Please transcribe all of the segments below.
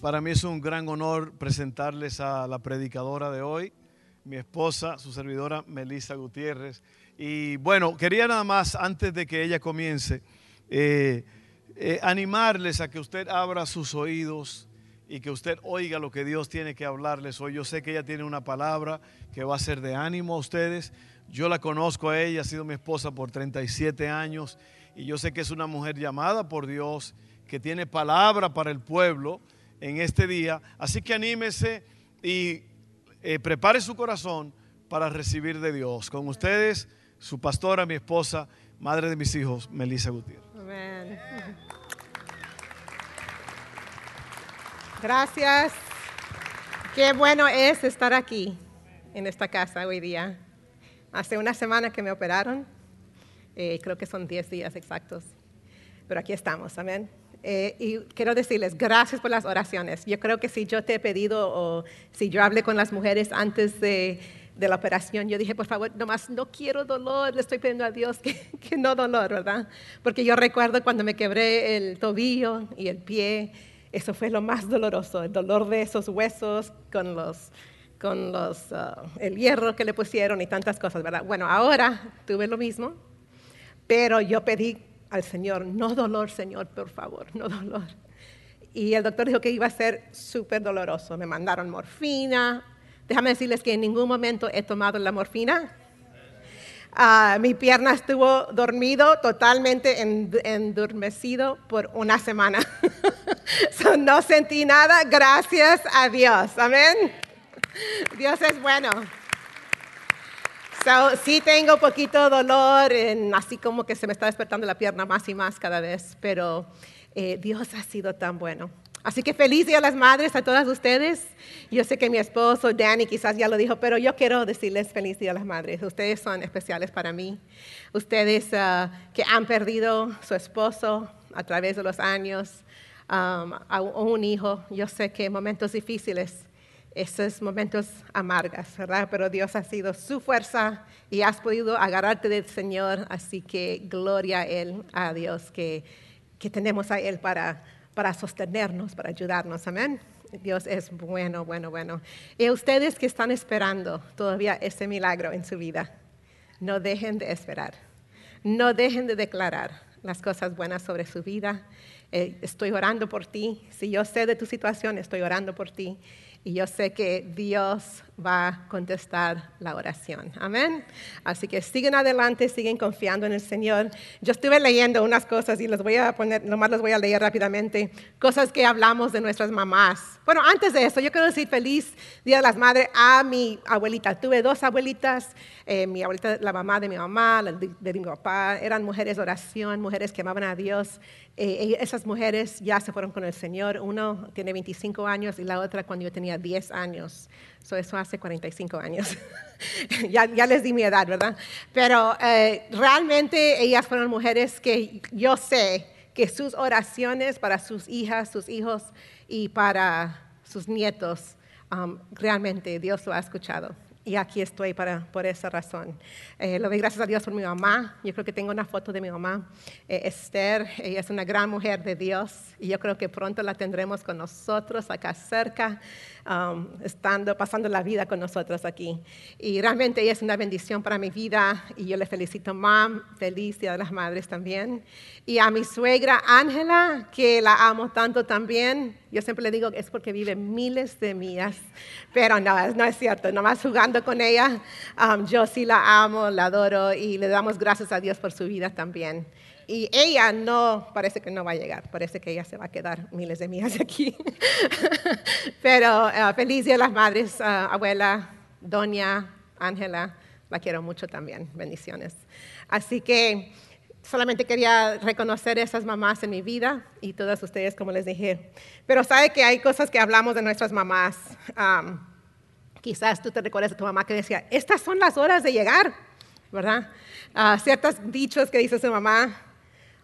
Para mí es un gran honor presentarles a la predicadora de hoy, mi esposa, su servidora Melissa Gutiérrez. Y bueno, quería nada más, antes de que ella comience, eh, eh, animarles a que usted abra sus oídos y que usted oiga lo que Dios tiene que hablarles hoy. Yo sé que ella tiene una palabra que va a ser de ánimo a ustedes. Yo la conozco a ella, ha sido mi esposa por 37 años y yo sé que es una mujer llamada por Dios, que tiene palabra para el pueblo en este día. Así que anímese y eh, prepare su corazón para recibir de Dios. Con ustedes, su pastora, mi esposa, madre de mis hijos, Melissa Gutiérrez. Amén. Gracias. Qué bueno es estar aquí en esta casa hoy día. Hace una semana que me operaron, eh, creo que son 10 días exactos, pero aquí estamos, amén. Eh, y quiero decirles gracias por las oraciones. Yo creo que si yo te he pedido o si yo hablé con las mujeres antes de, de la operación, yo dije, por favor, nomás no quiero dolor, le estoy pidiendo a Dios que, que, no dolor, ¿verdad? Porque yo recuerdo cuando me quebré el tobillo y el pie, eso fue lo más doloroso, el dolor de esos huesos con los con los, uh, el hierro que le pusieron y tantas cosas, ¿verdad? Bueno, ahora tuve lo mismo, pero yo pedí al Señor, no dolor, Señor, por favor, no dolor. Y el doctor dijo que iba a ser súper doloroso. Me mandaron morfina. Déjame decirles que en ningún momento he tomado la morfina. Uh, mi pierna estuvo dormido, totalmente endormecido por una semana. so, no sentí nada, gracias a Dios. Amén. Dios es bueno. Sí tengo poquito dolor, en, así como que se me está despertando la pierna más y más cada vez, pero eh, Dios ha sido tan bueno. Así que feliz Día a las Madres a todas ustedes. Yo sé que mi esposo Danny quizás ya lo dijo, pero yo quiero decirles feliz Día a las Madres. Ustedes son especiales para mí. Ustedes uh, que han perdido su esposo a través de los años, um, a un hijo. Yo sé que momentos difíciles esos momentos amargas, ¿verdad? Pero Dios ha sido su fuerza y has podido agarrarte del Señor, así que gloria a Él, a Dios, que, que tenemos a Él para, para sostenernos, para ayudarnos, amén. Dios es bueno, bueno, bueno. Y ustedes que están esperando todavía ese milagro en su vida, no dejen de esperar, no dejen de declarar las cosas buenas sobre su vida. Eh, estoy orando por ti. Si yo sé de tu situación, estoy orando por ti y yo sé que Dios va a contestar la oración. Amén. Así que siguen adelante, siguen confiando en el Señor. Yo estuve leyendo unas cosas y les voy a poner, nomás las voy a leer rápidamente, cosas que hablamos de nuestras mamás. Bueno, antes de eso, yo quiero decir feliz Día de las Madres a mi abuelita. Tuve dos abuelitas, eh, mi abuelita, la mamá de mi mamá, la de, de mi papá, eran mujeres de oración, mujeres que amaban a Dios. Eh, esas mujeres ya se fueron con el Señor. Uno tiene 25 años y la otra cuando yo tenía 10 años. eso hace 45 años. ya, ya, les di mi edad, ¿verdad? Pero eh, realmente ellas fueron mujeres que yo sé que sus oraciones para sus hijas, sus hijos y para sus nietos, um, realmente Dios lo ha escuchado y aquí estoy para, por esa razón. Eh, le doy gracias a Dios por mi mamá. Yo creo que tengo una foto de mi mamá, eh, Esther. Ella es una gran mujer de Dios y yo creo que pronto la tendremos con nosotros acá cerca, estando, pasando la vida con nosotros aquí. Y realmente ella es una bendición para mi vida y yo le felicito, mam, feliz Día de las Madres también. Y a mi suegra Ángela, que la amo tanto también. Yo siempre le digo que es porque vive miles de millas, pero no, no es cierto, nomás jugando con ella. Yo sí la amo, la adoro y le damos gracias a Dios por su vida también. Y ella no, parece que no va a llegar, parece que ella se va a quedar miles de millas aquí. Pero uh, feliz Día de las Madres, uh, abuela, doña Ángela, la quiero mucho también, bendiciones. Así que solamente quería reconocer esas mamás en mi vida y todas ustedes, como les dije. Pero sabe que hay cosas que hablamos de nuestras mamás. Quizás tú te recuerdas de tu mamá que decía, estas son las horas de llegar, ¿verdad? Ah, ciertos dichos que dice su mamá,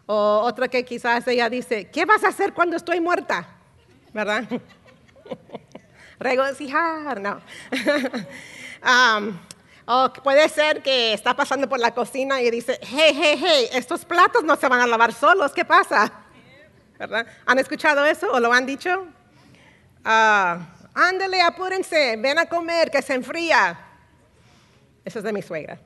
o otra que quizás ella dice, ¿qué vas a hacer cuando estoy muerta? ¿Verdad? Regocijar, no. o puede ser que está pasando por la cocina y dice, hey, hey, hey, estos platos no se van a lavar solos, ¿qué pasa? ¿Verdad? ¿Han escuchado eso o lo han dicho? Uh, ándale, apúrense, ven a comer, que se enfría. Eso es de mi suegra.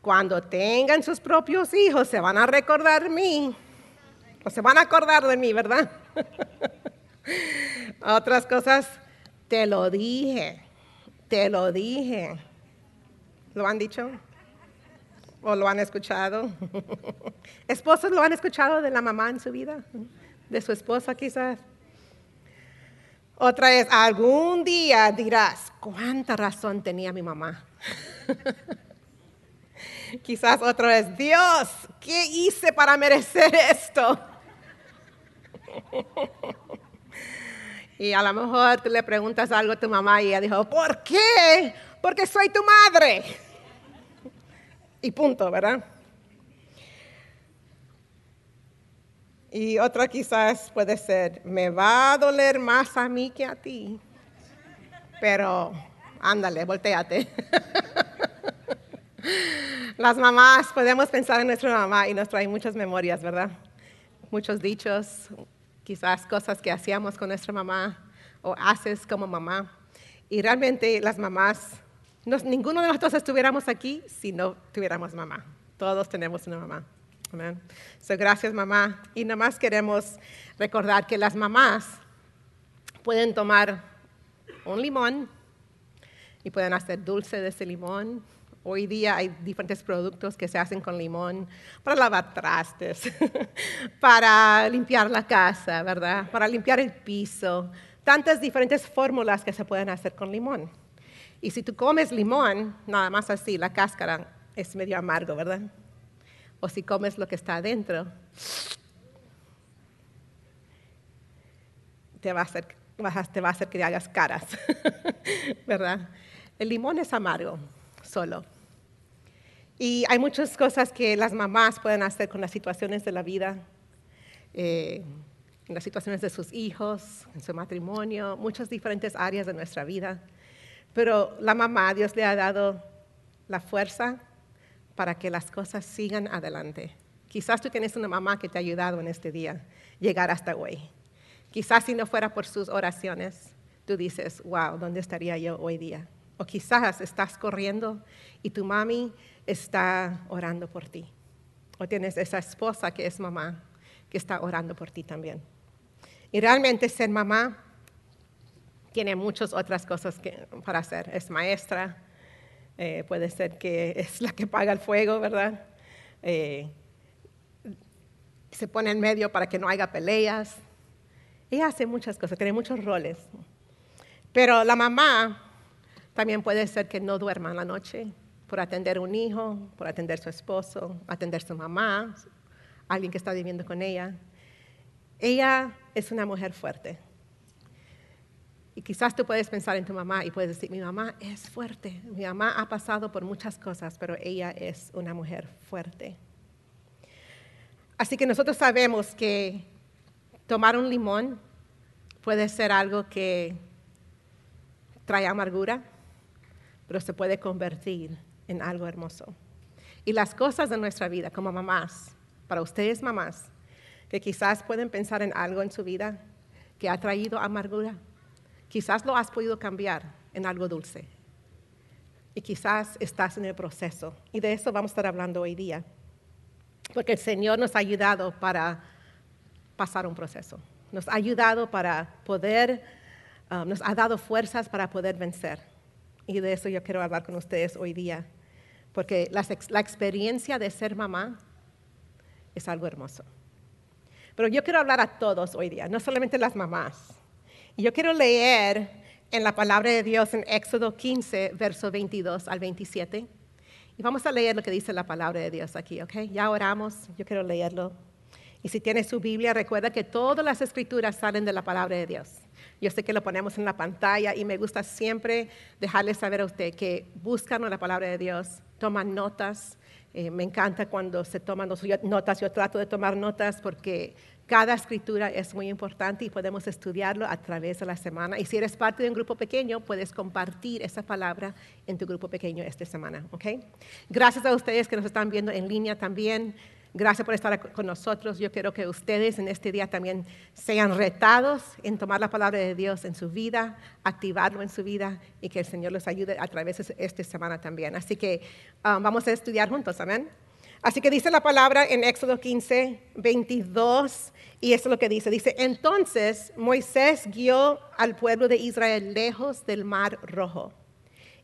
Cuando tengan sus propios hijos, se van a recordar mí. O se van a acordar de mí, ¿verdad? Otras cosas, te lo dije, te lo dije. ¿Lo han dicho? ¿O lo han escuchado? ¿Esposos lo han escuchado de la mamá en su vida? ¿De su esposa quizás? Otra es, algún día dirás, ¿cuánta razón tenía mi mamá? quizás otra vez, Dios, ¿qué hice para merecer esto? Y a lo mejor tú le preguntas algo a tu mamá y ella dijo, ¿por qué? Porque soy tu madre. Y punto, ¿verdad? Y otra quizás puede ser, me va a doler más a mí que a ti. Pero ándale, volteate. Las mamás, podemos pensar en nuestra mamá y nos trae muchas memorias, ¿verdad? Muchos dichos, quizás cosas que hacíamos con nuestra mamá o haces como mamá. Y realmente las mamás, ninguno de nosotros estuviéramos aquí si no tuviéramos mamá. Todos tenemos una mamá. Amén. So, gracias mamá. Y nada más queremos recordar que las mamás pueden tomar un limón y pueden hacer dulce de ese limón Hoy día hay diferentes productos que se hacen con limón para lavar trastes, para limpiar la casa, ¿verdad? Para limpiar el piso. Tantas diferentes fórmulas que se pueden hacer con limón. Y si tú comes limón, nada más así, la cáscara es medio amargo, ¿verdad? O si comes lo que está adentro, te va a hacer, te va a hacer que hagas caras, ¿verdad? El limón es amargo solo. Y hay muchas cosas que las mamás pueden hacer con las situaciones de la vida, eh, en las situaciones de sus hijos, en su matrimonio, muchas diferentes áreas de nuestra vida. Pero la mamá, Dios le ha dado la fuerza para que las cosas sigan adelante. Quizás tú tienes una mamá que te ha ayudado en este día llegar hasta hoy. Quizás si no fuera por sus oraciones, tú dices, wow, ¿dónde estaría yo hoy día? O quizás estás corriendo y tu mami está orando por ti. O tienes esa esposa que es mamá, que está orando por ti también. Y realmente ser mamá tiene muchas otras cosas para hacer. Es maestra, eh, puede ser que es la que paga el fuego, ¿verdad? Eh, se pone en medio para que no haya peleas. Ella hace muchas cosas, tiene muchos roles. Pero la mamá también puede ser que no duerma en la noche, por atender un hijo, por atender su esposo, atender su mamá, alguien que está viviendo con ella. Ella es una mujer fuerte. Y quizás tú puedes pensar en tu mamá y puedes decir, mi mamá es fuerte, mi mamá ha pasado por muchas cosas, pero ella es una mujer fuerte. Así que nosotros sabemos que tomar un limón puede ser algo que trae amargura, pero se puede convertir en algo hermoso. Y las cosas de nuestra vida como mamás, para ustedes mamás, que quizás pueden pensar en algo en su vida que ha traído amargura, quizás lo has podido cambiar en algo dulce. Y quizás estás en el proceso. Y de eso vamos a estar hablando hoy día. Porque el Señor nos ha ayudado para pasar un proceso. Nos ha ayudado para poder, um, nos ha dado fuerzas para poder vencer. Y de eso yo quiero hablar con ustedes hoy día porque la, experiencia de ser mamá es algo hermoso. Pero yo quiero hablar a todos hoy día, no solamente las mamás. Y yo quiero leer en la palabra de Dios en Éxodo 15, verso 22 al 27. Y vamos a leer lo que dice la palabra de Dios aquí, ¿ok? Ya oramos, yo quiero leerlo. Y si tiene su Biblia, recuerda que todas las escrituras salen de la palabra de Dios. Yo sé que lo ponemos en la pantalla y me gusta siempre dejarles saber a usted que buscan la palabra de Dios, toman notas. Eh, me encanta cuando se toman notas. Yo trato de tomar notas porque cada escritura es muy importante y podemos estudiarlo a través de la semana. Y si eres parte de un grupo pequeño, puedes compartir esa palabra en tu grupo pequeño esta semana. ¿okay? Gracias a ustedes que nos están viendo en línea también. Gracias por estar con nosotros. Yo quiero que ustedes en este día también sean retados en tomar la palabra de Dios en su vida, activarlo en su vida y que el Señor los ayude a través de esta semana también. Así que um, vamos a estudiar juntos, amén. Así que dice la palabra en Éxodo 15, 22, y eso es lo que dice. Dice, entonces Moisés guió al pueblo de Israel lejos del mar rojo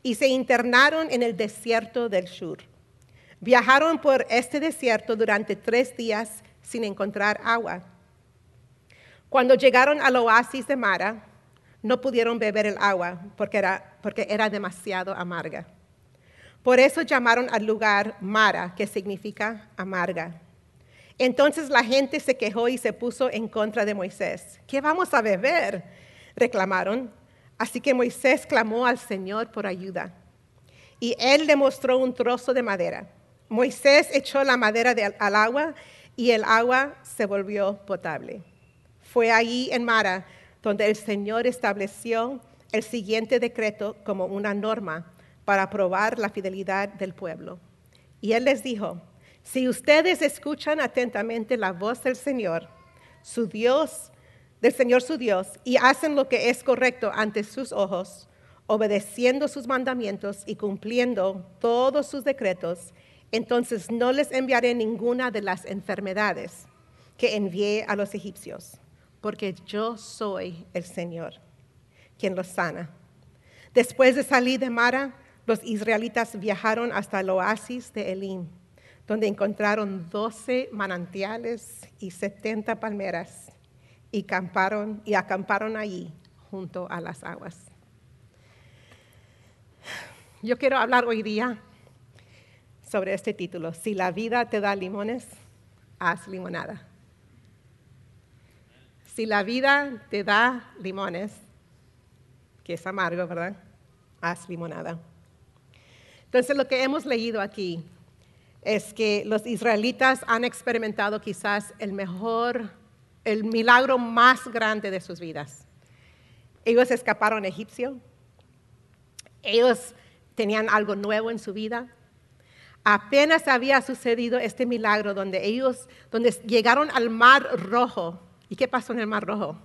y se internaron en el desierto del Shur. Viajaron por este desierto durante tres días sin encontrar agua. Cuando llegaron al oasis de Mara, no pudieron beber el agua porque era, porque era demasiado amarga. Por eso llamaron al lugar Mara, que significa amarga. Entonces la gente se quejó y se puso en contra de Moisés. ¿Qué vamos a beber? reclamaron. Así que Moisés clamó al Señor por ayuda. Y él le mostró un trozo de madera. Moisés echó la madera al agua y el agua se volvió potable. Fue ahí en Mara donde el Señor estableció el siguiente decreto como una norma para probar la fidelidad del pueblo. Y él les dijo, si ustedes escuchan atentamente la voz del Señor, su Dios, del Señor su Dios, y hacen lo que es correcto ante sus ojos, obedeciendo sus mandamientos y cumpliendo todos sus decretos, entonces no les enviaré ninguna de las enfermedades que envié a los egipcios, porque yo soy el Señor, quien los sana. Después de salir de Mara, los israelitas viajaron hasta el oasis de Elim, donde encontraron doce manantiales y setenta palmeras y acamparon, allí junto a las aguas. Yo quiero hablar hoy día sobre este título. Si la vida te da limones, haz limonada. Si la vida te da limones, que es amargo, ¿verdad? Haz limonada. Entonces lo que hemos leído aquí es que los israelitas han experimentado quizás el mejor, el milagro más grande de sus vidas. Ellos escaparon a Egipcio, ellos tenían algo nuevo en su vida. Apenas había sucedido este milagro donde ellos, donde llegaron al mar rojo. ¿Y qué pasó en el mar rojo?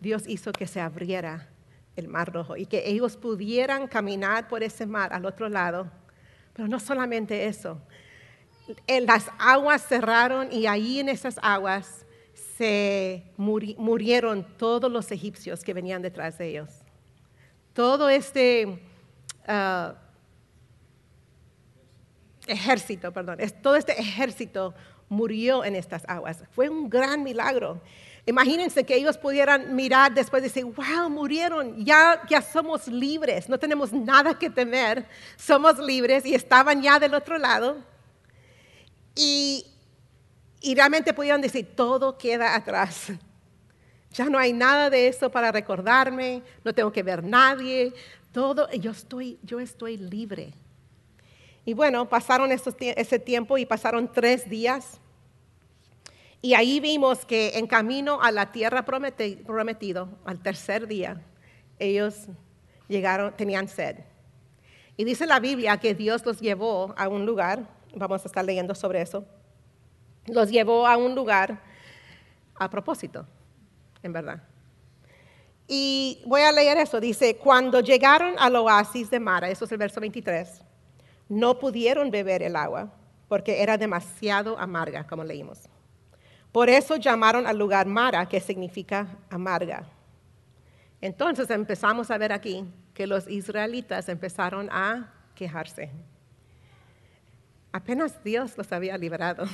Dios hizo que se abriera el Mar Rojo y que ellos pudieran caminar por ese mar al otro lado. Pero no solamente eso, las aguas cerraron y ahí en esas aguas se murieron todos los egipcios que venían detrás de ellos. Todo este ah, ejército, perdón, todo este ejército murió en estas aguas. Fue un gran milagro. Imagínense que ellos pudieran mirar después y decir, wow, murieron, ya, ya somos libres, no tenemos nada que temer, somos libres y estaban ya del otro lado. Y, y realmente pudieron decir, todo queda atrás. Ya no hay nada de eso para recordarme, no tengo que ver nadie, todo, yo estoy, yo estoy libre. Y bueno, pasaron ese tiempo y pasaron tres días y ahí vimos que en camino a la tierra prometido, al tercer día, ellos llegaron, tenían sed. Y dice la Biblia que Dios los llevó a un lugar, vamos a estar leyendo sobre eso, los llevó a un lugar a propósito, en verdad. Y voy a leer eso, dice, cuando llegaron al oasis de Mara, eso es el verso 23, no pudieron beber el agua porque era demasiado amarga, como leímos. Por eso llamaron al lugar Mara, que significa amarga. Entonces empezamos a ver aquí que los israelitas empezaron a quejarse. Apenas Dios los había liberado.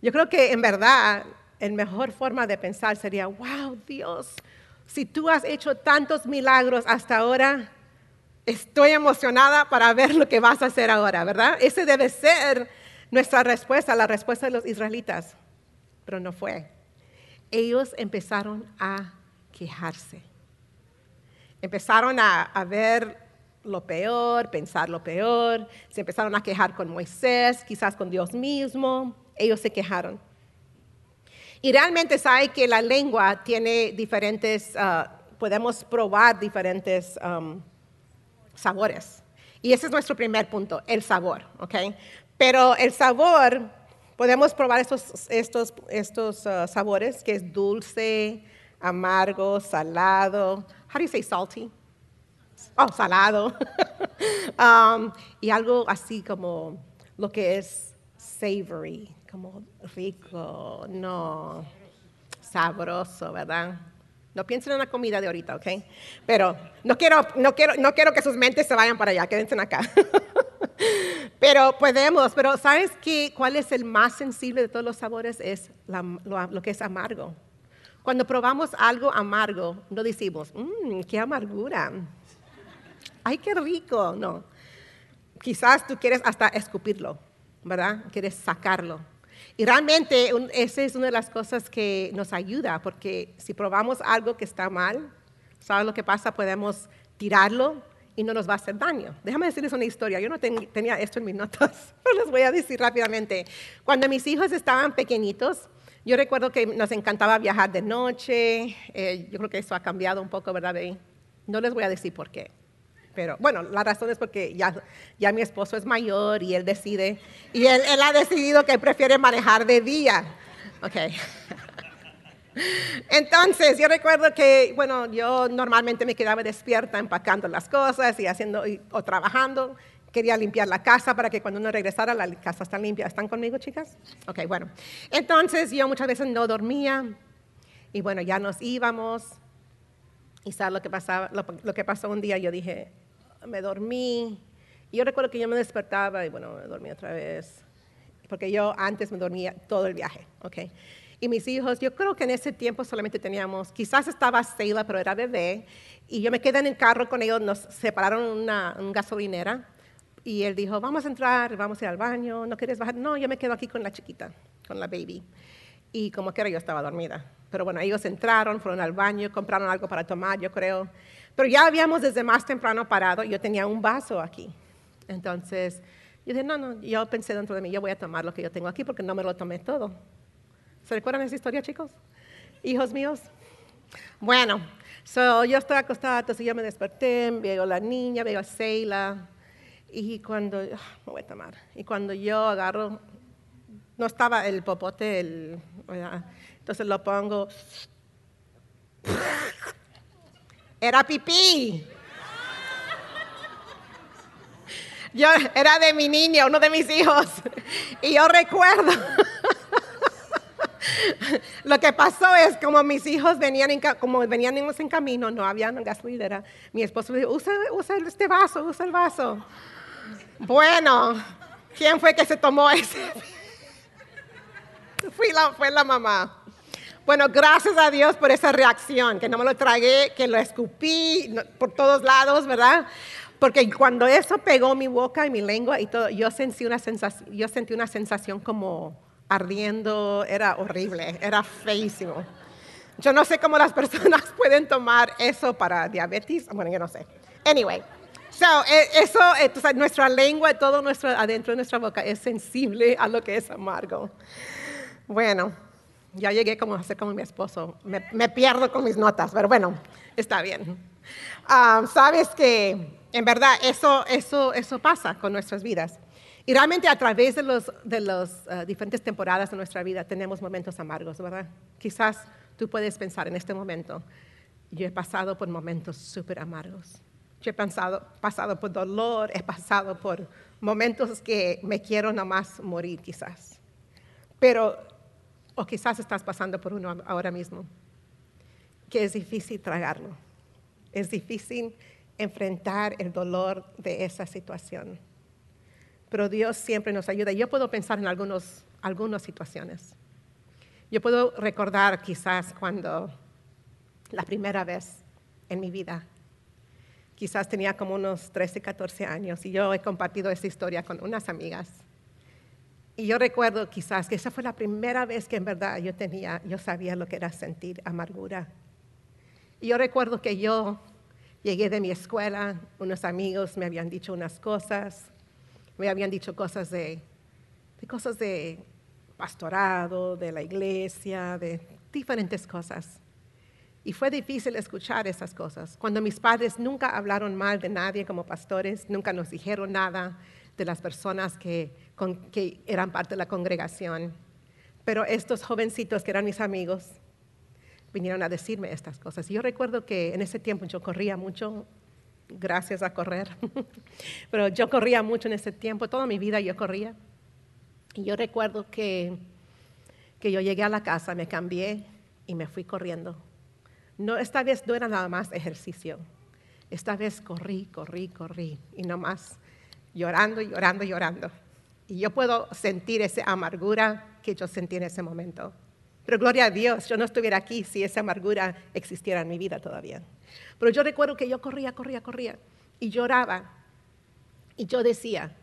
Yo creo que en verdad la mejor forma de pensar sería, wow, Dios, si tú has hecho tantos milagros hasta ahora, estoy emocionada para ver lo que vas a hacer ahora, ¿verdad? Ese debe ser nuestra respuesta, la respuesta de los israelitas, pero no fue. Ellos empezaron a quejarse. Empezaron a, ver lo peor, pensar lo peor, se empezaron a quejar con Moisés, quizás con Dios mismo, ellos se quejaron. Y realmente sabe que la lengua tiene diferentes, uh, podemos probar diferentes sabores. Y ese es nuestro primer punto, el sabor, ¿ok? Pero el sabor, podemos probar estos, estos, estos uh, sabores, que es dulce, amargo, salado. How do you say salty? Oh, salado. um, y algo así como lo que es savory, como rico, no, sabroso, ¿verdad? No piensen en la comida de ahorita, ¿ok? Pero no quiero, no quiero, no quiero que sus mentes se vayan para allá, quédense acá. pero podemos, pero ¿sabes qué, cuál es el más sensible de todos los sabores? Es lo, que es amargo. Cuando probamos algo amargo, no decimos, mmm, qué amargura. Ay, qué rico. No. Quizás tú quieres hasta escupirlo, ¿verdad? Quieres sacarlo. Y realmente esa es una de las cosas que nos ayuda, porque si probamos algo que está mal, ¿sabes lo que pasa? Podemos tirarlo y no nos va a hacer daño. Déjame decirles una historia. Yo no tenía esto en mis notas, pero les voy a decir rápidamente. Cuando mis hijos estaban pequeñitos, yo recuerdo que nos encantaba viajar de noche. Eh, yo creo que eso ha cambiado un poco, ¿verdad? No les voy a decir por qué. Pero bueno, la razón es porque ya, ya mi esposo es mayor y él decide, y él, él ha decidido que prefiere manejar de día. Ok. Entonces, yo recuerdo que, bueno, yo normalmente me quedaba despierta empacando las cosas y haciendo o trabajando. Quería limpiar la casa para que cuando uno regresara la casa está limpia. ¿Están conmigo, chicas? Ok, bueno. Entonces, yo muchas veces no dormía y bueno, ya nos íbamos. Y sabes lo que, pasaba, lo que pasó un día, yo dije, me dormí. Y yo recuerdo que yo me despertaba y bueno, me dormí otra vez. Porque yo antes me dormía todo el viaje, ¿ok? Y mis hijos, yo creo que en ese tiempo solamente teníamos, quizás estaba Seila, pero era bebé. Y yo me quedé en el carro con ellos, nos separaron una, gasolinera. Y él dijo, vamos a entrar, vamos a ir al baño, ¿no quieres bajar? No, yo me quedo aquí con la chiquita, con la baby. Y como que era, yo estaba dormida. Pero bueno, ellos entraron, fueron al baño, compraron algo para tomar, yo creo. Pero ya habíamos desde más temprano parado, yo tenía un vaso aquí. Entonces, yo dije, no, no, yo pensé dentro de mí, yo voy a tomar lo que yo tengo aquí porque no me lo tomé todo. ¿Se recuerdan esa historia, chicos? Hijos míos. Bueno, so, yo estaba acostada, entonces yo me desperté, veo a la niña, veo a Seila, y cuando, ah, me voy a tomar, y cuando yo agarro, no estaba el popote, el, entonces lo pongo, era pipí. Yo era de mi niño, uno de mis hijos. Y yo recuerdo. Lo que pasó es como mis hijos venían en, como en camino, no había gasolinera. Mi esposo dijo, usa, usa este vaso, usa el vaso. Bueno, ¿quién fue que se tomó ese? Fui la, fue la mamá. Bueno, gracias a Dios por esa reacción, que no me lo tragué, que lo escupí por todos lados, ¿verdad? Porque cuando eso pegó mi boca y mi lengua y todo, yo sentí una sensación, yo sentí una sensación como ardiendo, era horrible, era feísimo. Yo no sé cómo las personas pueden tomar eso para diabetes, bueno, yo no sé. Anyway, so, e, eso, eh, nuestra lengua, todo nuestro, adentro de nuestra boca es sensible a lo que es amargo. Bueno, ya llegué como a ser como mi esposo. Me, pierdo con mis notas, pero bueno, está bien. Ah, sabes que en verdad eso, eso, eso pasa con nuestras vidas. Y realmente a través de las de los, ah, diferentes temporadas de nuestra vida tenemos momentos amargos, ¿verdad? Quizás tú puedes pensar en este momento, yo he pasado por momentos súper amargos. Yo he pasado, pasado por dolor, he pasado por momentos que me quiero nada más morir quizás. Pero o quizás estás pasando por uno ahora mismo, que es difícil tragarlo. Es difícil enfrentar el dolor de esa situación. Pero Dios siempre nos ayuda. Yo puedo pensar en algunos, algunas situaciones. Yo puedo recordar quizás cuando la primera vez en mi vida, quizás tenía como unos 13, 14 años, y yo he compartido esta historia con unas amigas. Y yo recuerdo quizás que esa fue la primera vez que en verdad yo tenía, yo sabía lo que era sentir amargura. Y yo recuerdo que yo llegué de mi escuela, unos amigos me habían dicho unas cosas, me habían dicho cosas de, de cosas de pastorado, de la iglesia, de diferentes cosas. Y fue difícil escuchar esas cosas. Cuando mis padres nunca hablaron mal de nadie como pastores, nunca nos dijeron nada de las personas que, que eran parte de la congregación. Pero estos jovencitos que eran mis amigos vinieron a decirme estas cosas. Y yo recuerdo que en ese tiempo yo corría mucho, gracias a correr, pero yo corría mucho en ese tiempo, toda mi vida yo corría. Y yo recuerdo que, que yo llegué a la casa, me cambié y me fui corriendo no, esta vez no era nada más ejercicio. Esta vez corrí, corrí, corrí y no más llorando, llorando, llorando. Y yo puedo sentir esa amargura que yo sentí en ese momento. Pero gloria a Dios, yo no estuviera aquí si esa amargura existiera en mi vida todavía. Pero yo recuerdo que yo corría, corría, corría y lloraba. Y yo decía,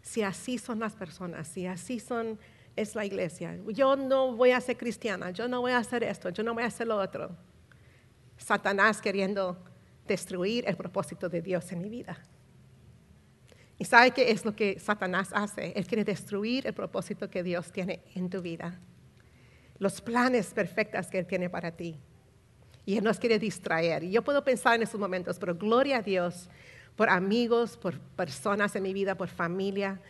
si así son las personas, si así son, es la iglesia, yo no voy a ser cristiana, yo no voy a hacer esto, yo no voy a hacer lo otro. Satanás queriendo destruir el propósito de Dios en mi vida. ¿Y sabe qué es lo que Satanás hace? Él quiere destruir el propósito que Dios tiene en tu vida. Los planes perfectos que Él tiene para ti. Y Él nos quiere distraer. Y yo puedo pensar en esos momentos, pero gloria a Dios por amigos, por personas en mi vida, por familia,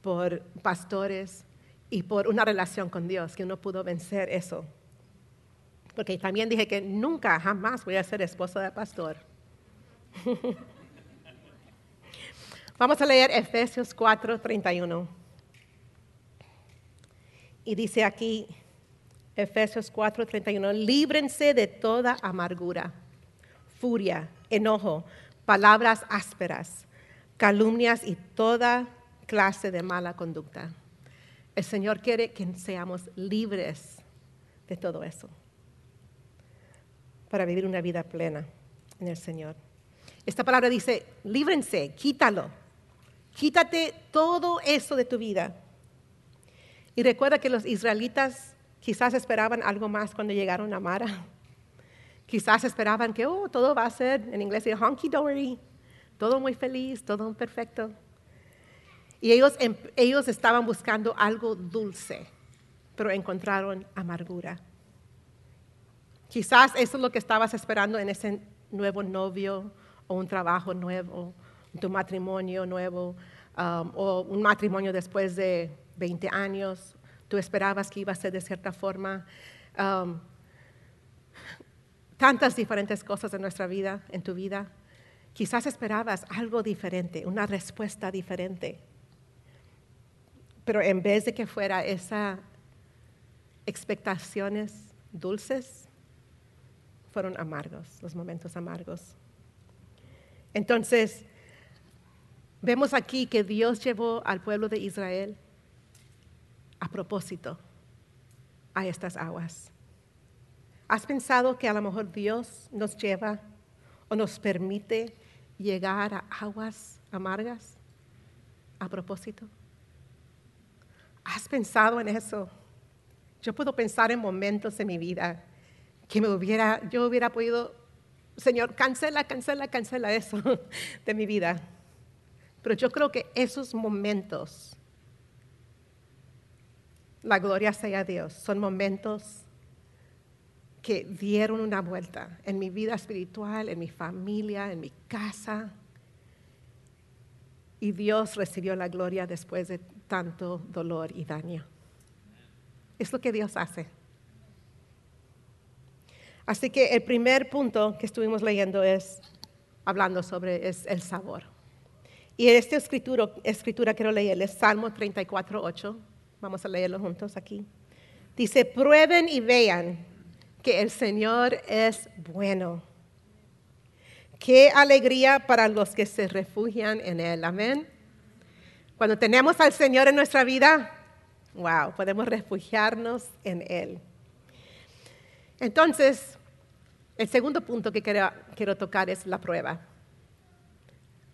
por pastores y por una relación con Dios, que uno pudo vencer eso porque también dije que nunca, jamás voy a ser esposa de pastor. Vamos a leer Efesios 4, 31. Y dice aquí, Efesios 4, 31, líbrense de toda amargura, furia, enojo, palabras ásperas, calumnias y toda clase de mala conducta. El Señor quiere que seamos libres de todo eso para vivir una vida plena en el Señor. Esta palabra dice, líbrense, quítalo, quítate todo eso de tu vida. Y recuerda que los israelitas quizás esperaban algo más cuando llegaron a Mara. Quizás esperaban que, oh, todo va a ser, en inglés, honky dory, todo muy feliz, todo perfecto. Y ellos, em, ellos estaban buscando algo dulce, pero encontraron amargura. Quizás eso es lo que estabas esperando en ese nuevo novio o un trabajo nuevo, tu matrimonio nuevo um, o un matrimonio después de 20 años. Tú esperabas que iba a ser de cierta forma. Um, tantas diferentes cosas en nuestra vida, en tu vida. Quizás esperabas algo diferente, una respuesta diferente. Pero en vez de que fuera esas expectaciones dulces, fueron amargos, los momentos amargos. Entonces, vemos aquí que Dios llevó al pueblo de Israel a propósito a estas aguas. ¿Has pensado que a lo mejor Dios nos lleva o nos permite llegar a aguas amargas a propósito? ¿Has pensado en eso? Yo puedo pensar en momentos en mi vida que me hubiera, yo hubiera podido, Señor, cancela, cancela, cancela eso de mi vida. Pero yo creo que esos momentos, la gloria sea a Dios, son momentos que dieron una vuelta en mi vida espiritual, en mi familia, en mi casa. Y Dios recibió la gloria después de tanto dolor y daño. Es lo que Dios hace. Así que el primer punto que estuvimos leyendo es hablando sobre es el sabor. Y esta escritura, escritura quiero leerles Salmo 34, 8. Vamos a leerlo juntos aquí. Dice, prueben y vean que el Señor es bueno. Qué alegría para los que se refugian en Él. Amén. Cuando tenemos al Señor en nuestra vida, wow, podemos refugiarnos en Él. Entonces, el segundo punto que quiero, tocar es la prueba.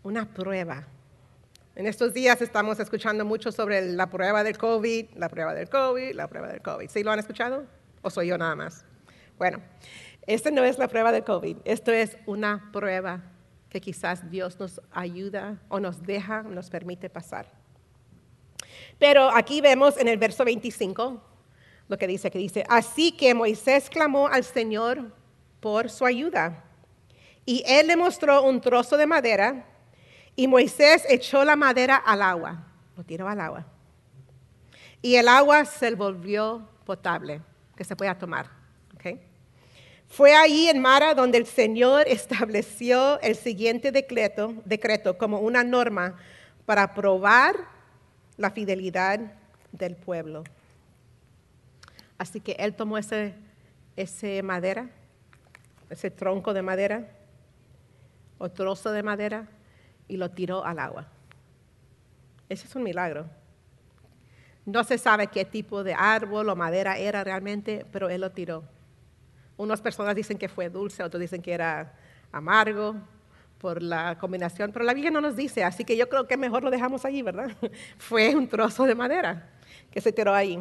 Una prueba. En estos días estamos escuchando mucho sobre la prueba del COVID, la prueba del COVID, la prueba del COVID. ¿Sí lo han escuchado? ¿O soy yo nada más? Bueno, Esta no es la prueba de COVID, esto es una prueba que quizás Dios nos ayuda o nos deja, nos permite pasar. Pero aquí vemos en el verso 25 lo que dice, que dice, así que Moisés clamó al Señor por su ayuda. Y él le mostró un trozo de madera y Moisés echó la madera al agua, lo tiró al agua. Y el agua se volvió potable, que se pueda tomar. Fue ahí en Mara donde el Señor estableció el siguiente decreto, decreto como una norma para probar la fidelidad del pueblo. Así que él tomó ese, ese madera, ese tronco de madera o trozo de madera y lo tiró al agua. Ese es un milagro. No se sabe qué tipo de árbol o madera era realmente, pero él lo tiró. Unas personas dicen que fue dulce, otros dicen que era amargo por la combinación, pero la Biblia no nos dice, así que yo creo que mejor lo dejamos allí, ¿verdad? fue un trozo de madera que se tiró ahí.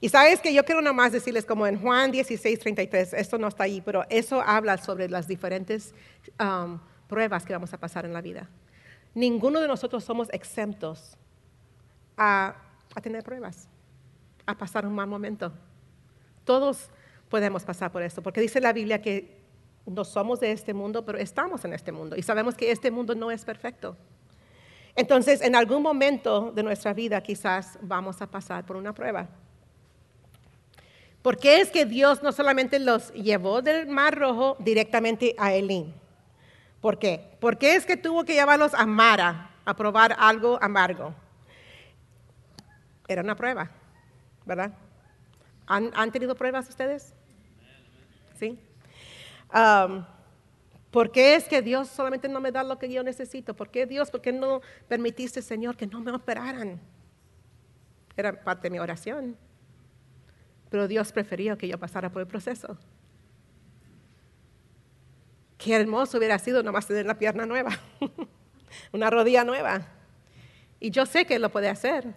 Y sabes que yo quiero nomás decirles, como en Juan 16, 33, esto no está ahí, pero eso habla sobre las diferentes um, pruebas que vamos a pasar en la vida. Ninguno de nosotros somos exentos a, tener pruebas, a pasar un mal momento. Todos podemos pasar por esto, porque dice la Biblia que no somos de este mundo, pero estamos en este mundo y sabemos que este mundo no es perfecto. Entonces, en algún momento de nuestra vida quizás vamos a pasar por una prueba. ¿Por qué es que Dios no solamente los llevó del Mar Rojo directamente a Elín? ¿Por qué? ¿Por qué es que tuvo que llevarlos a Mara a probar algo amargo? Era una prueba, ¿verdad? ¿Han tenido pruebas ustedes? ¿sí? ¿Por qué es que Dios solamente no me da lo que yo necesito? ¿Por qué Dios, por qué no permitiste, Señor, que no me operaran? Era parte de mi oración. Pero Dios preferió que yo pasara por el proceso. Qué hermoso hubiera sido nomás tener la pierna nueva, una rodilla nueva. Y yo sé que Él lo puede hacer,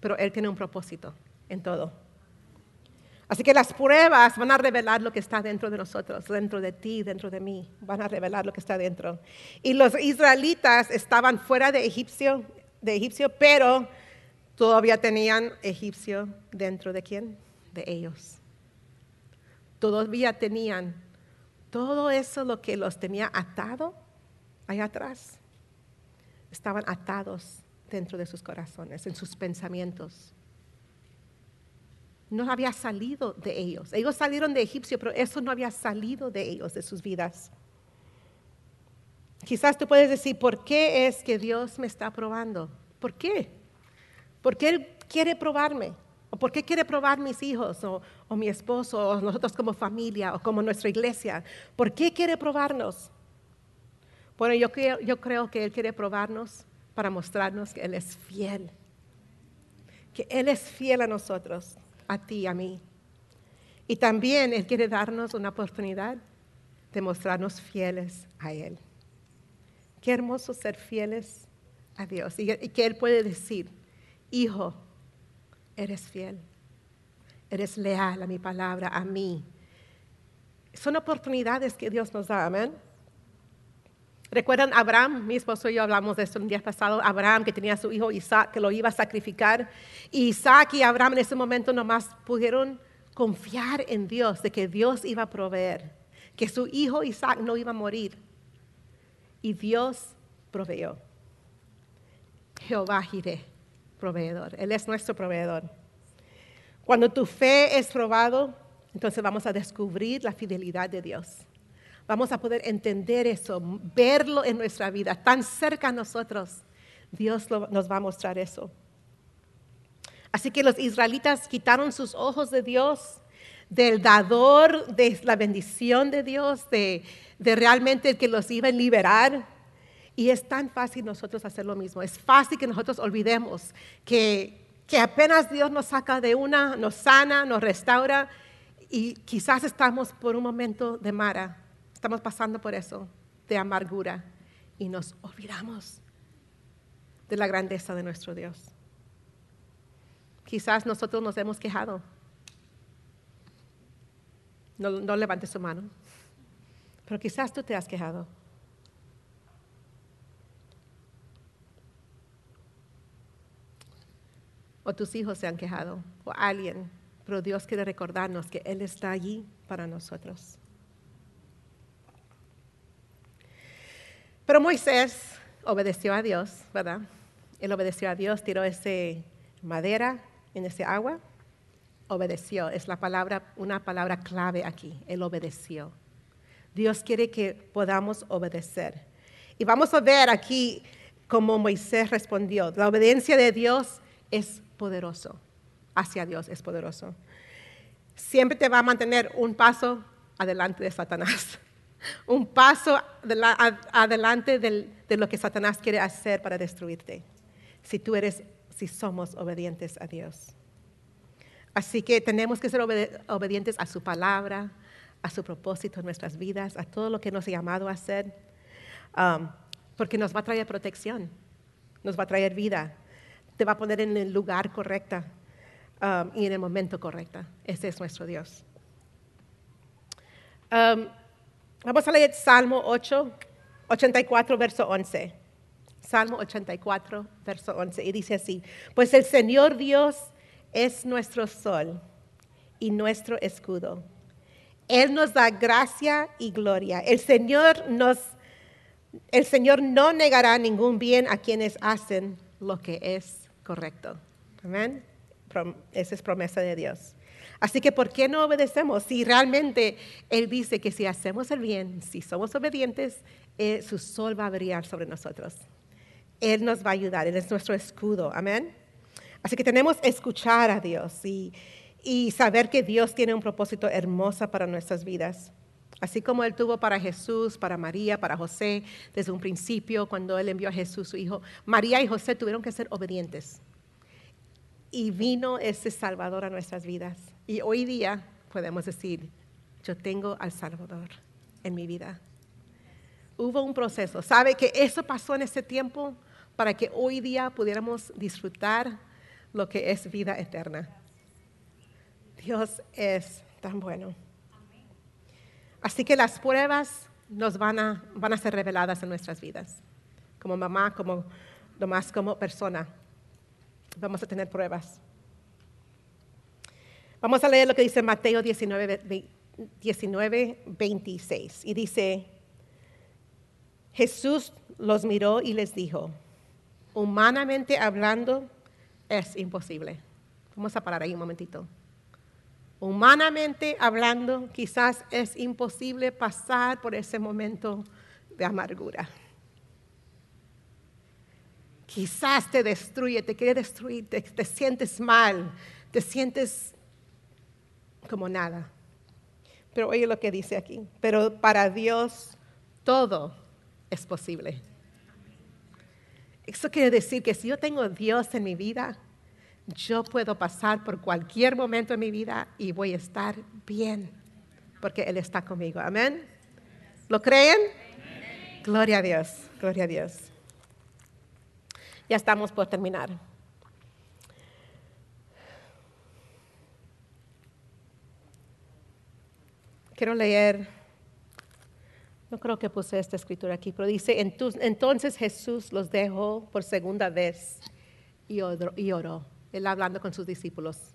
pero Él tiene un propósito en todo. Así que las pruebas van a revelar lo que está dentro de nosotros, dentro de ti, dentro de mí. Van a revelar lo que está dentro. Y los israelitas estaban fuera de Egipcio, de Egipcio, pero todavía tenían egipcio dentro de quién? De ellos. Todavía tenían todo eso lo que los tenía atado allá atrás. Estaban atados dentro de sus corazones, en sus pensamientos no había salido de ellos. Ellos salieron de Egipcio, pero eso no había salido de ellos, de sus vidas. Quizás tú puedes decir, ¿por qué es que Dios me está probando? ¿Por qué? ¿Por qué Él quiere probarme? ¿O por qué quiere probar mis hijos o, mi esposo o nosotros como familia o como nuestra iglesia? ¿Por qué quiere probarnos? Bueno, yo creo, yo creo que Él quiere probarnos para mostrarnos que Él es fiel. Que Él es fiel a nosotros a ti, a mí. Y también Él quiere darnos una oportunidad de mostrarnos fieles a Él. Qué hermoso ser fieles a Dios y, que Él puede decir, hijo, eres fiel, eres leal a mi palabra, a mí. Son oportunidades que Dios nos da, amén. ¿Recuerdan Abraham? Mi esposo y yo hablamos de esto el día pasado. Abraham que tenía a su hijo Isaac que lo iba a sacrificar. Y Isaac y Abraham en ese momento nomás pudieron confiar en Dios, de que Dios iba a proveer, que su hijo Isaac no iba a morir. Y Dios proveyó. Jehová Jireh, proveedor. Él es nuestro proveedor. Cuando tu fe es probado, entonces vamos a descubrir la fidelidad de Dios. Vamos a poder entender eso, verlo en nuestra vida, tan cerca a nosotros. Dios nos va a mostrar eso. Así que los israelitas quitaron sus ojos de Dios, del dador, de la bendición de Dios, de, de realmente el que los iba a liberar. Y es tan fácil nosotros hacer lo mismo. Es fácil que nosotros olvidemos que, que apenas Dios nos saca de una, nos sana, nos restaura y quizás estamos por un momento de mara Estamos pasando por eso, de amargura, y nos olvidamos de la grandeza de nuestro Dios. Quizás nosotros nos hemos quejado. No, no levante su mano. Pero quizás tú te has quejado. O tus hijos se han quejado, o alguien. Pero Dios quiere recordarnos que Él está allí para nosotros. Pero Moisés obedeció a Dios, ¿verdad? Él obedeció a Dios, tiró ese madera en ese agua, obedeció. Es la palabra, una palabra clave aquí. Él obedeció. Dios quiere que podamos obedecer. Y vamos a ver aquí cómo Moisés respondió. La obediencia de Dios es poderoso. Hacia Dios es poderoso. Siempre te va a mantener un paso adelante de Satanás. Un paso adelante de lo que Satanás quiere hacer para destruirte. Si tú eres, si somos obedientes a Dios. Así que tenemos que ser obedientes a su palabra, a su propósito en nuestras vidas, a todo lo que nos ha llamado a hacer, um, porque nos va a traer protección, nos va a traer vida, te va a poner en el lugar correcto um, y en el momento correcto. Ese es nuestro Dios. Um, vamos a leer Salmo 8, 84, verso 11. Salmo 84, verso 11, y dice así, pues el Señor Dios es nuestro sol y nuestro escudo. Él nos da gracia y gloria. El Señor nos el Señor no negará ningún bien a quienes hacen lo que es correcto. Amén. Esa es promesa de Dios. Así que, ¿por qué no obedecemos? Si realmente Él dice que si hacemos el bien, si somos obedientes, eh, su sol va a brillar sobre nosotros. Él nos va a ayudar, Él es nuestro escudo. Amén. Así que tenemos que escuchar a Dios y, saber que Dios tiene un propósito hermoso para nuestras vidas. Así como Él tuvo para Jesús, para María, para José, desde un principio, cuando Él envió a Jesús, su hijo, María y José tuvieron que ser obedientes. Y vino ese Salvador a nuestras vidas. Y hoy día podemos decir, yo tengo al Salvador en mi vida. Hubo un proceso. ¿Sabe que eso pasó en ese tiempo para que hoy día pudiéramos disfrutar lo que es vida eterna. Dios es tan bueno. Así que las pruebas nos van a, van a ser reveladas en nuestras vidas. Como mamá, como más como persona. Vamos a tener pruebas. Vamos a leer lo que dice Mateo 19, 19 26. Y dice, Jesús los miró y les dijo, humanamente hablando, es imposible. Vamos a parar ahí un momentito. Humanamente hablando, quizás es imposible pasar por ese momento de amargura. Quizás te destruye, te quiere destruir, te, te sientes mal, te sientes como nada. Pero oye lo que dice aquí. Pero para Dios todo es posible. Eso quiere decir que si yo tengo Dios en mi vida, yo puedo pasar por cualquier momento en mi vida y voy a estar bien, porque Él está conmigo. Amén. ¿Lo creen? Gloria a Dios, gloria a Dios. Ya estamos por terminar. Quiero leer no creo que puse esta escritura aquí, pero dice, entonces Jesús los dejó por segunda vez y oró. Él hablando con sus discípulos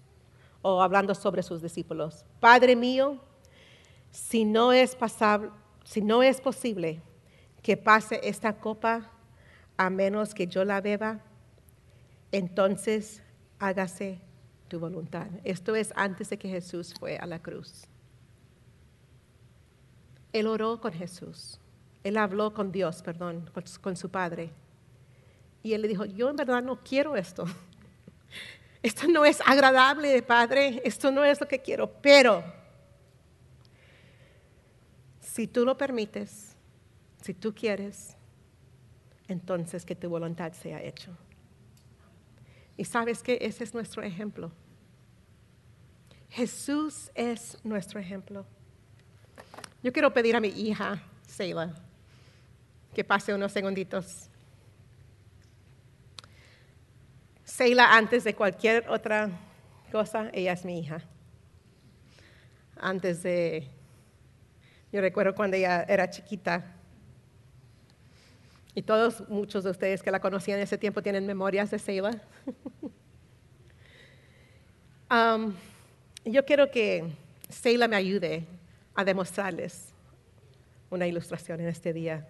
o hablando sobre sus discípulos. Padre mío, si no es, pasable, si no es posible que pase esta copa a menos que yo la beba, entonces hágase tu voluntad. Esto es antes de que Jesús fue a la cruz. Él oró con Jesús. Él habló con Dios, perdón, con, su Padre. Y él le dijo, yo en verdad no quiero esto. Esto no es agradable, Padre. Esto no es lo que quiero. Pero si tú lo permites, si tú quieres, entonces que tu voluntad sea hecha. Y sabes que ese es nuestro ejemplo. Jesús es nuestro ejemplo. Yo quiero pedir a mi hija, Seila, que pase unos segunditos. Seila, antes de cualquier otra cosa, ella es mi hija. Antes de Yo recuerdo cuando ella era chiquita. Y todos, muchos de ustedes que la conocían en ese tiempo tienen memorias de Seila. Um, yo quiero que Seila me ayude a demostrarles una ilustración en este día.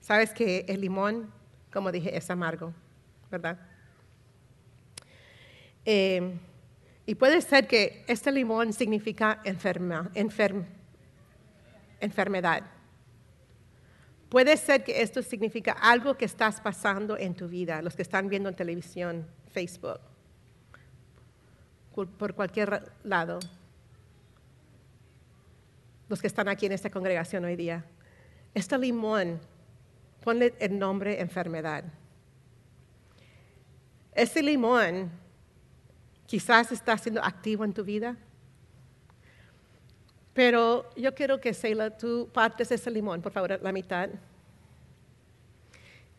Sabes que el limón, como dije, es amargo, ¿verdad? Eh, y puede ser que este limón significa enfermedad. Puede ser que esto significa algo que estás pasando en tu vida, los que están viendo en televisión, Facebook, por cualquier lado, los que están aquí en esta congregación hoy día. Este limón, ponle el nombre enfermedad. Este limón quizás está siendo activo en tu vida, pero yo quiero que, Seila, tú partes ese limón, por favor, la mitad.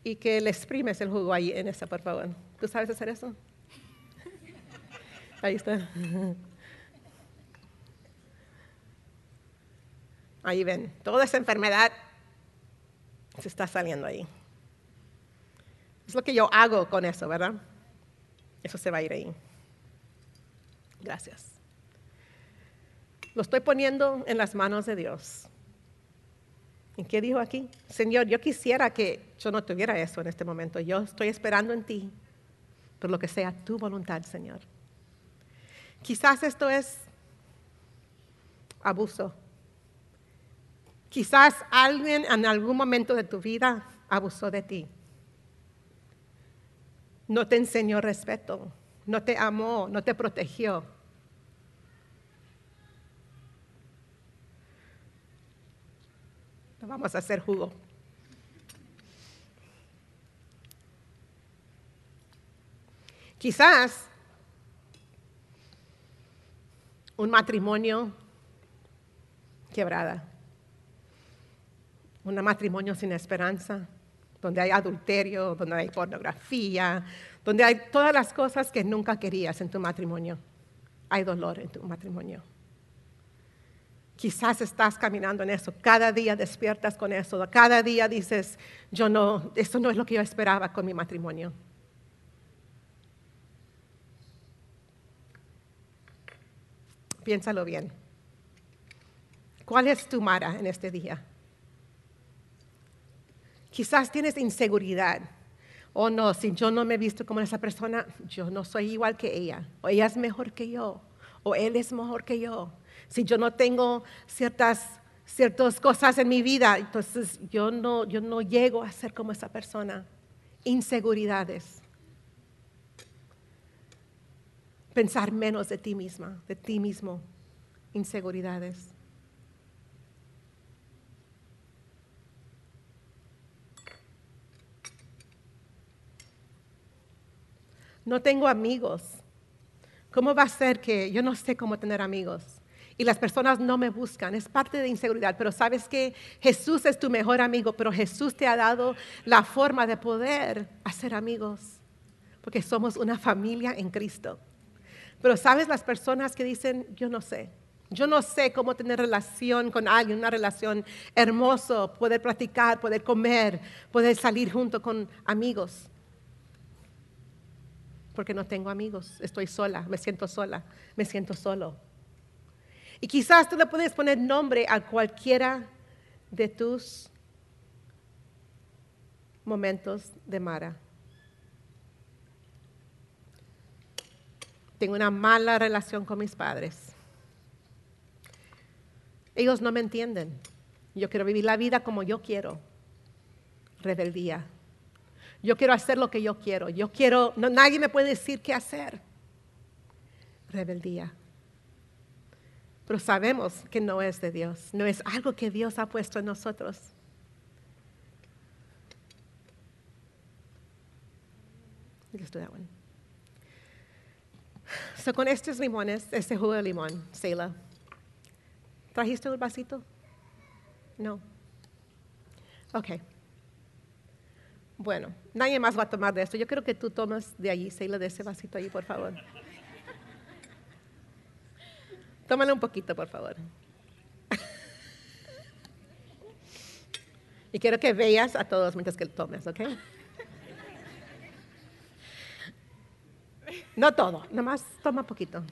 Y que le exprimes el jugo ahí en esa, por favor. ¿Tú sabes hacer eso? Ahí está. Ahí ven, toda esa enfermedad se está saliendo ahí. Es lo que yo hago con eso, ¿verdad? Eso se va a ir ahí. Gracias. Lo estoy poniendo en las manos de Dios. ¿Y qué dijo aquí? Señor, yo quisiera que yo no tuviera eso en este momento. Yo estoy esperando en ti, por lo que sea tu voluntad, Señor. Quizás esto es abuso. Quizás alguien en algún momento de tu vida abusó de ti. No te enseñó respeto, no te amó, no te protegió. Vamos a hacer jugo. Quizás un matrimonio quebrada, un matrimonio sin esperanza, donde hay adulterio, donde hay pornografía, donde hay todas las cosas que nunca querías en tu matrimonio. Hay dolor en tu matrimonio. Quizás estás caminando en eso, cada día despiertas con eso, cada día dices, yo no, esto no es lo que yo esperaba con mi matrimonio. Piénsalo bien. ¿Cuál es tu Mara en este día? Quizás tienes inseguridad. Oh, no, si yo no me he visto como esa persona, yo no soy igual que ella. O ella es mejor que yo. O él es mejor que yo. Si yo no tengo ciertas, ciertas cosas en mi vida, entonces yo no, yo no llego a ser como esa persona. Inseguridades. Pensar menos de ti misma, de ti mismo. Inseguridades. no tengo amigos. ¿Cómo va a ser que yo no sé cómo tener amigos? Y las personas no me buscan, es parte de inseguridad, pero sabes que Jesús es tu mejor amigo, pero Jesús te ha dado la forma de poder hacer amigos, porque somos una familia en Cristo. Pero sabes las personas que dicen, yo no sé, yo no sé cómo tener relación con alguien, una relación hermosa, poder practicar, poder comer, poder salir junto con amigos porque no tengo amigos, estoy sola, me siento sola, me siento solo. Y quizás tú le puedes poner nombre a cualquiera de tus momentos de Mara. Tengo una mala relación con mis padres. Ellos no me entienden. Yo quiero vivir la vida como yo quiero. Rebeldía. Yo quiero hacer lo que yo quiero. Yo quiero, nadie me puede decir qué hacer. Rebeldía. Pero sabemos que no es de Dios, no es algo que Dios ha puesto en nosotros. So, con estos limones, este jugo de limón, Seila, ¿trajiste un vasito? No. Ok. Bueno, nadie más va a tomar de esto. Yo quiero que tú tomes de allí, Seila, de ese vasito allí, por favor. Tómale un poquito, por favor. Y quiero que veas a todos mientras que tomes, ¿ok? No todo, nomás toma poquito.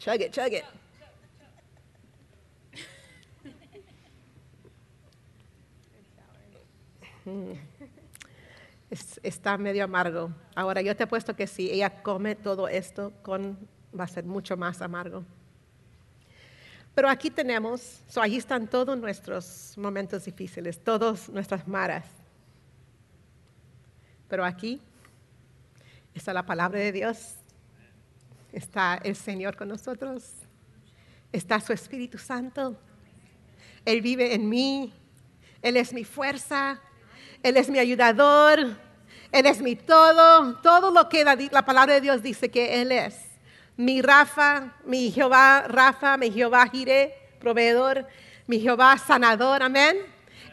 Chug it. Mm. Es- está medio amargo. Ahora, yo te apuesto que si ella come todo esto, con, va a ser mucho más amargo. Pero aquí tenemos, so allí están todos nuestros momentos difíciles, todas nuestras maras. Pero aquí está la palabra de Dios, está el Señor con nosotros, está su Espíritu Santo. Él vive en mí, Él es mi fuerza, Él es mi ayudador, Él es mi todo, todo lo que la palabra de Dios dice que Él es. Mi Rafa, mi Jehová Rafa, mi Jehová Jireh, proveedor, mi Jehová sanador, amén.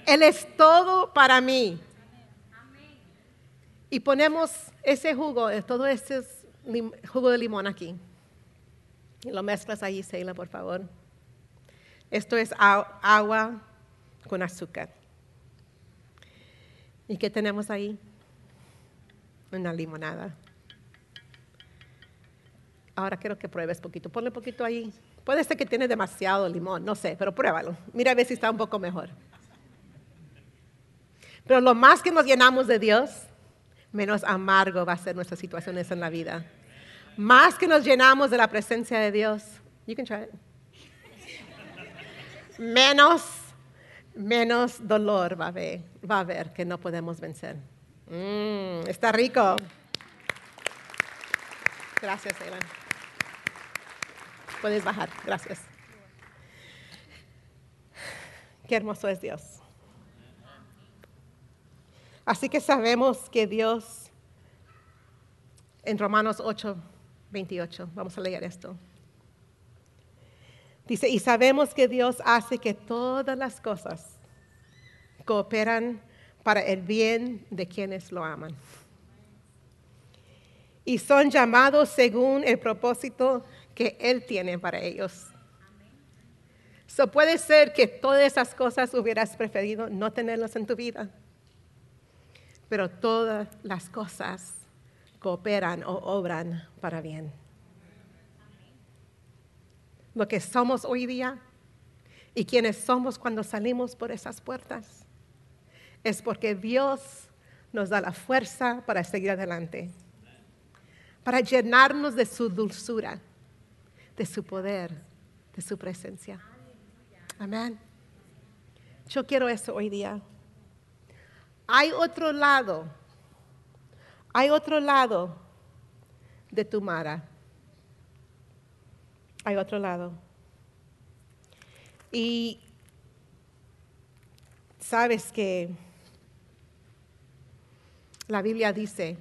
Él es todo para mí. Y ponemos ese jugo, eh, todo ese jugo de limón aquí. Y lo mezclas ahí, Seila, por favor. Esto es agua con azúcar. ¿Y qué tenemos ahí? Una limonada. Ahora quiero que pruebes poquito. Ponle poquito ahí. Puede ser que tiene demasiado limón, no sé, pero pruébalo. Mira a ver si está un poco mejor. Pero lo más que nos llenamos de Dios, menos amargo va a ser nuestras situaciones en la vida. Más que nos llenamos de la presencia de Dios, you can try it. Menos, menos dolor va a haber, va a que no podemos vencer. Mm, está rico. Gracias, Elan. Puedes bajar, gracias. Qué hermoso es Dios. Así que sabemos que Dios, en Romanos 8, 28, vamos a leer esto. Dice, y sabemos que Dios hace que todas las cosas cooperan para el bien de quienes lo aman. Y son llamados según el propósito Él tiene para ellos. So puede ser que todas esas cosas hubieras preferido no tenerlas en tu vida, pero todas las cosas cooperan o obran para bien. Lo que somos hoy día y quienes somos cuando salimos por esas puertas es porque Dios nos da la fuerza para seguir adelante, para llenarnos de su dulzura, de su poder, de su presencia. Amén. Yo quiero eso hoy día. Hay otro lado, hay otro lado de tu mara. Hay otro lado. Y sabes que la Biblia dice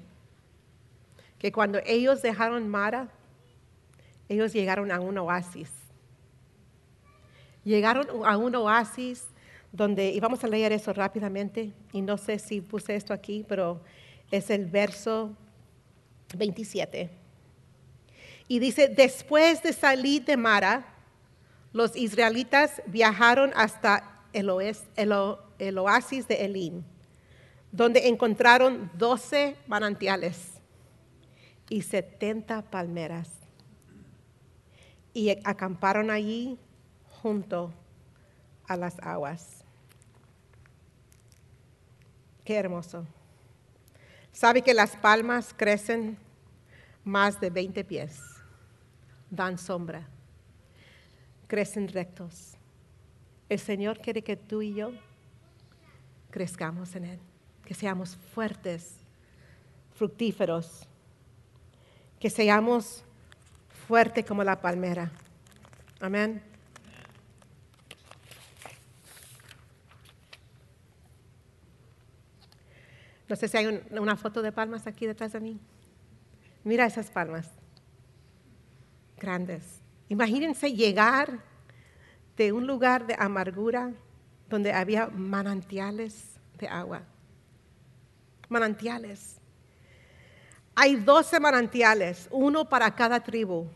que cuando ellos dejaron Mara, ellos llegaron a un oasis. Llegaron a un oasis donde, y vamos a leer eso rápidamente, y no sé si puse esto aquí, pero es el verso 27. Y dice, después de salir de Mara, los israelitas viajaron hasta el, el oasis de Elim, donde encontraron 12 manantiales y 70 palmeras. Y acamparon allí junto a las aguas. Qué hermoso. Sabe que las palmas crecen más de 20 pies, dan sombra, crecen rectos. El Señor quiere que tú y yo crezcamos en Él, que seamos fuertes, fructíferos, que seamos fuertes como la palmera. Amén. No sé si hay un- una foto de palmas aquí detrás de mí. Mira esas palmas. Grandes. Imagínense llegar de un lugar de amargura donde había manantiales de agua. Manantiales. Hay 12 manantiales, uno para cada tribu.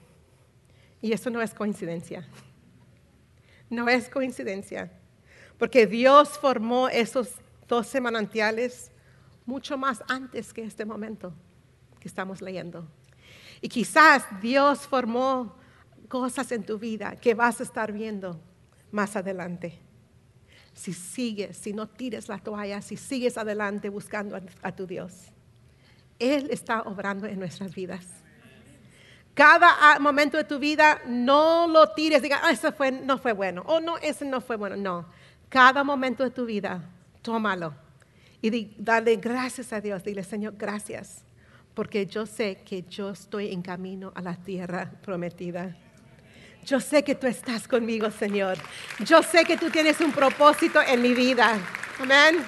Y eso no es coincidencia. No es coincidencia. Porque Dios formó esos doce manantiales mucho más antes que este momento que estamos leyendo. Y quizás Dios formó cosas en tu vida que vas a estar viendo más adelante. Si sigues, si no tires la toalla, si sigues adelante buscando a, tu Dios. Él está obrando en nuestras vidas. Cada momento de tu vida no lo tires, diga, ah, ese fue, no fue bueno, o no, ese no fue bueno. No, cada momento de tu vida, tómalo y dale gracias a Dios. Dile, Señor, gracias, porque yo sé que yo estoy en camino a la tierra prometida. Yo sé que tú estás conmigo, Señor. Yo sé que tú tienes un propósito en mi vida. Amén.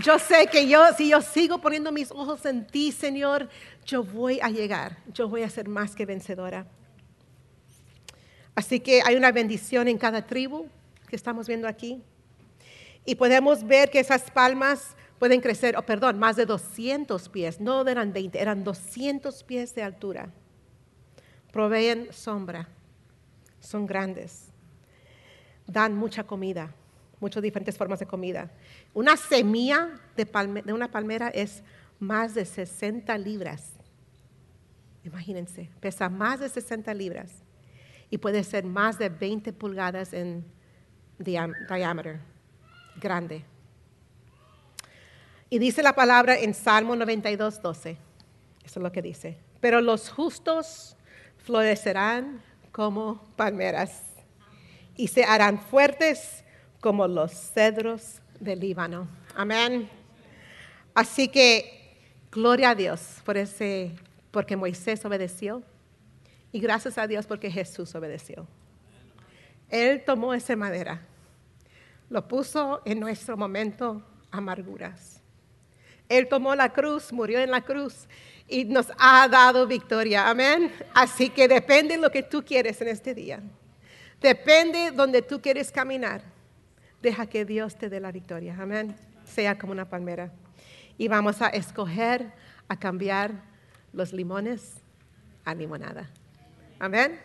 Yo sé que yo, si yo sigo poniendo mis ojos en ti, Señor, yo voy a llegar. Yo voy a ser más que vencedora. Así que hay una bendición en cada tribu que estamos viendo aquí. Y podemos ver que esas palmas pueden crecer, oh, perdón, más de 200 pies. No eran 20, eran 200 pies de altura. Proveen sombra son grandes, dan mucha comida, muchas diferentes formas de comida. Una semilla de, una palmera es más de 60 libras. Imagínense, pesa más de 60 libras y puede ser más de 20 pulgadas en diámetro, grande. Y dice la palabra en Salmo 92, 12. Eso es lo que dice. Pero los justos florecerán como palmeras y se harán fuertes como los cedros del Líbano. Amén. Así que gloria a Dios por ese, porque Moisés obedeció y gracias a Dios porque Jesús obedeció. Él tomó esa madera, lo puso en nuestro momento amarguras. Él tomó la cruz, murió en la cruz y nos ha dado victoria. Amén. Así que depende de lo que tú quieres en este día. Depende donde tú quieres caminar. Deja que Dios te dé la victoria. Amén. Sea como una palmera. Y vamos a escoger a cambiar los limones a limonada. Amén.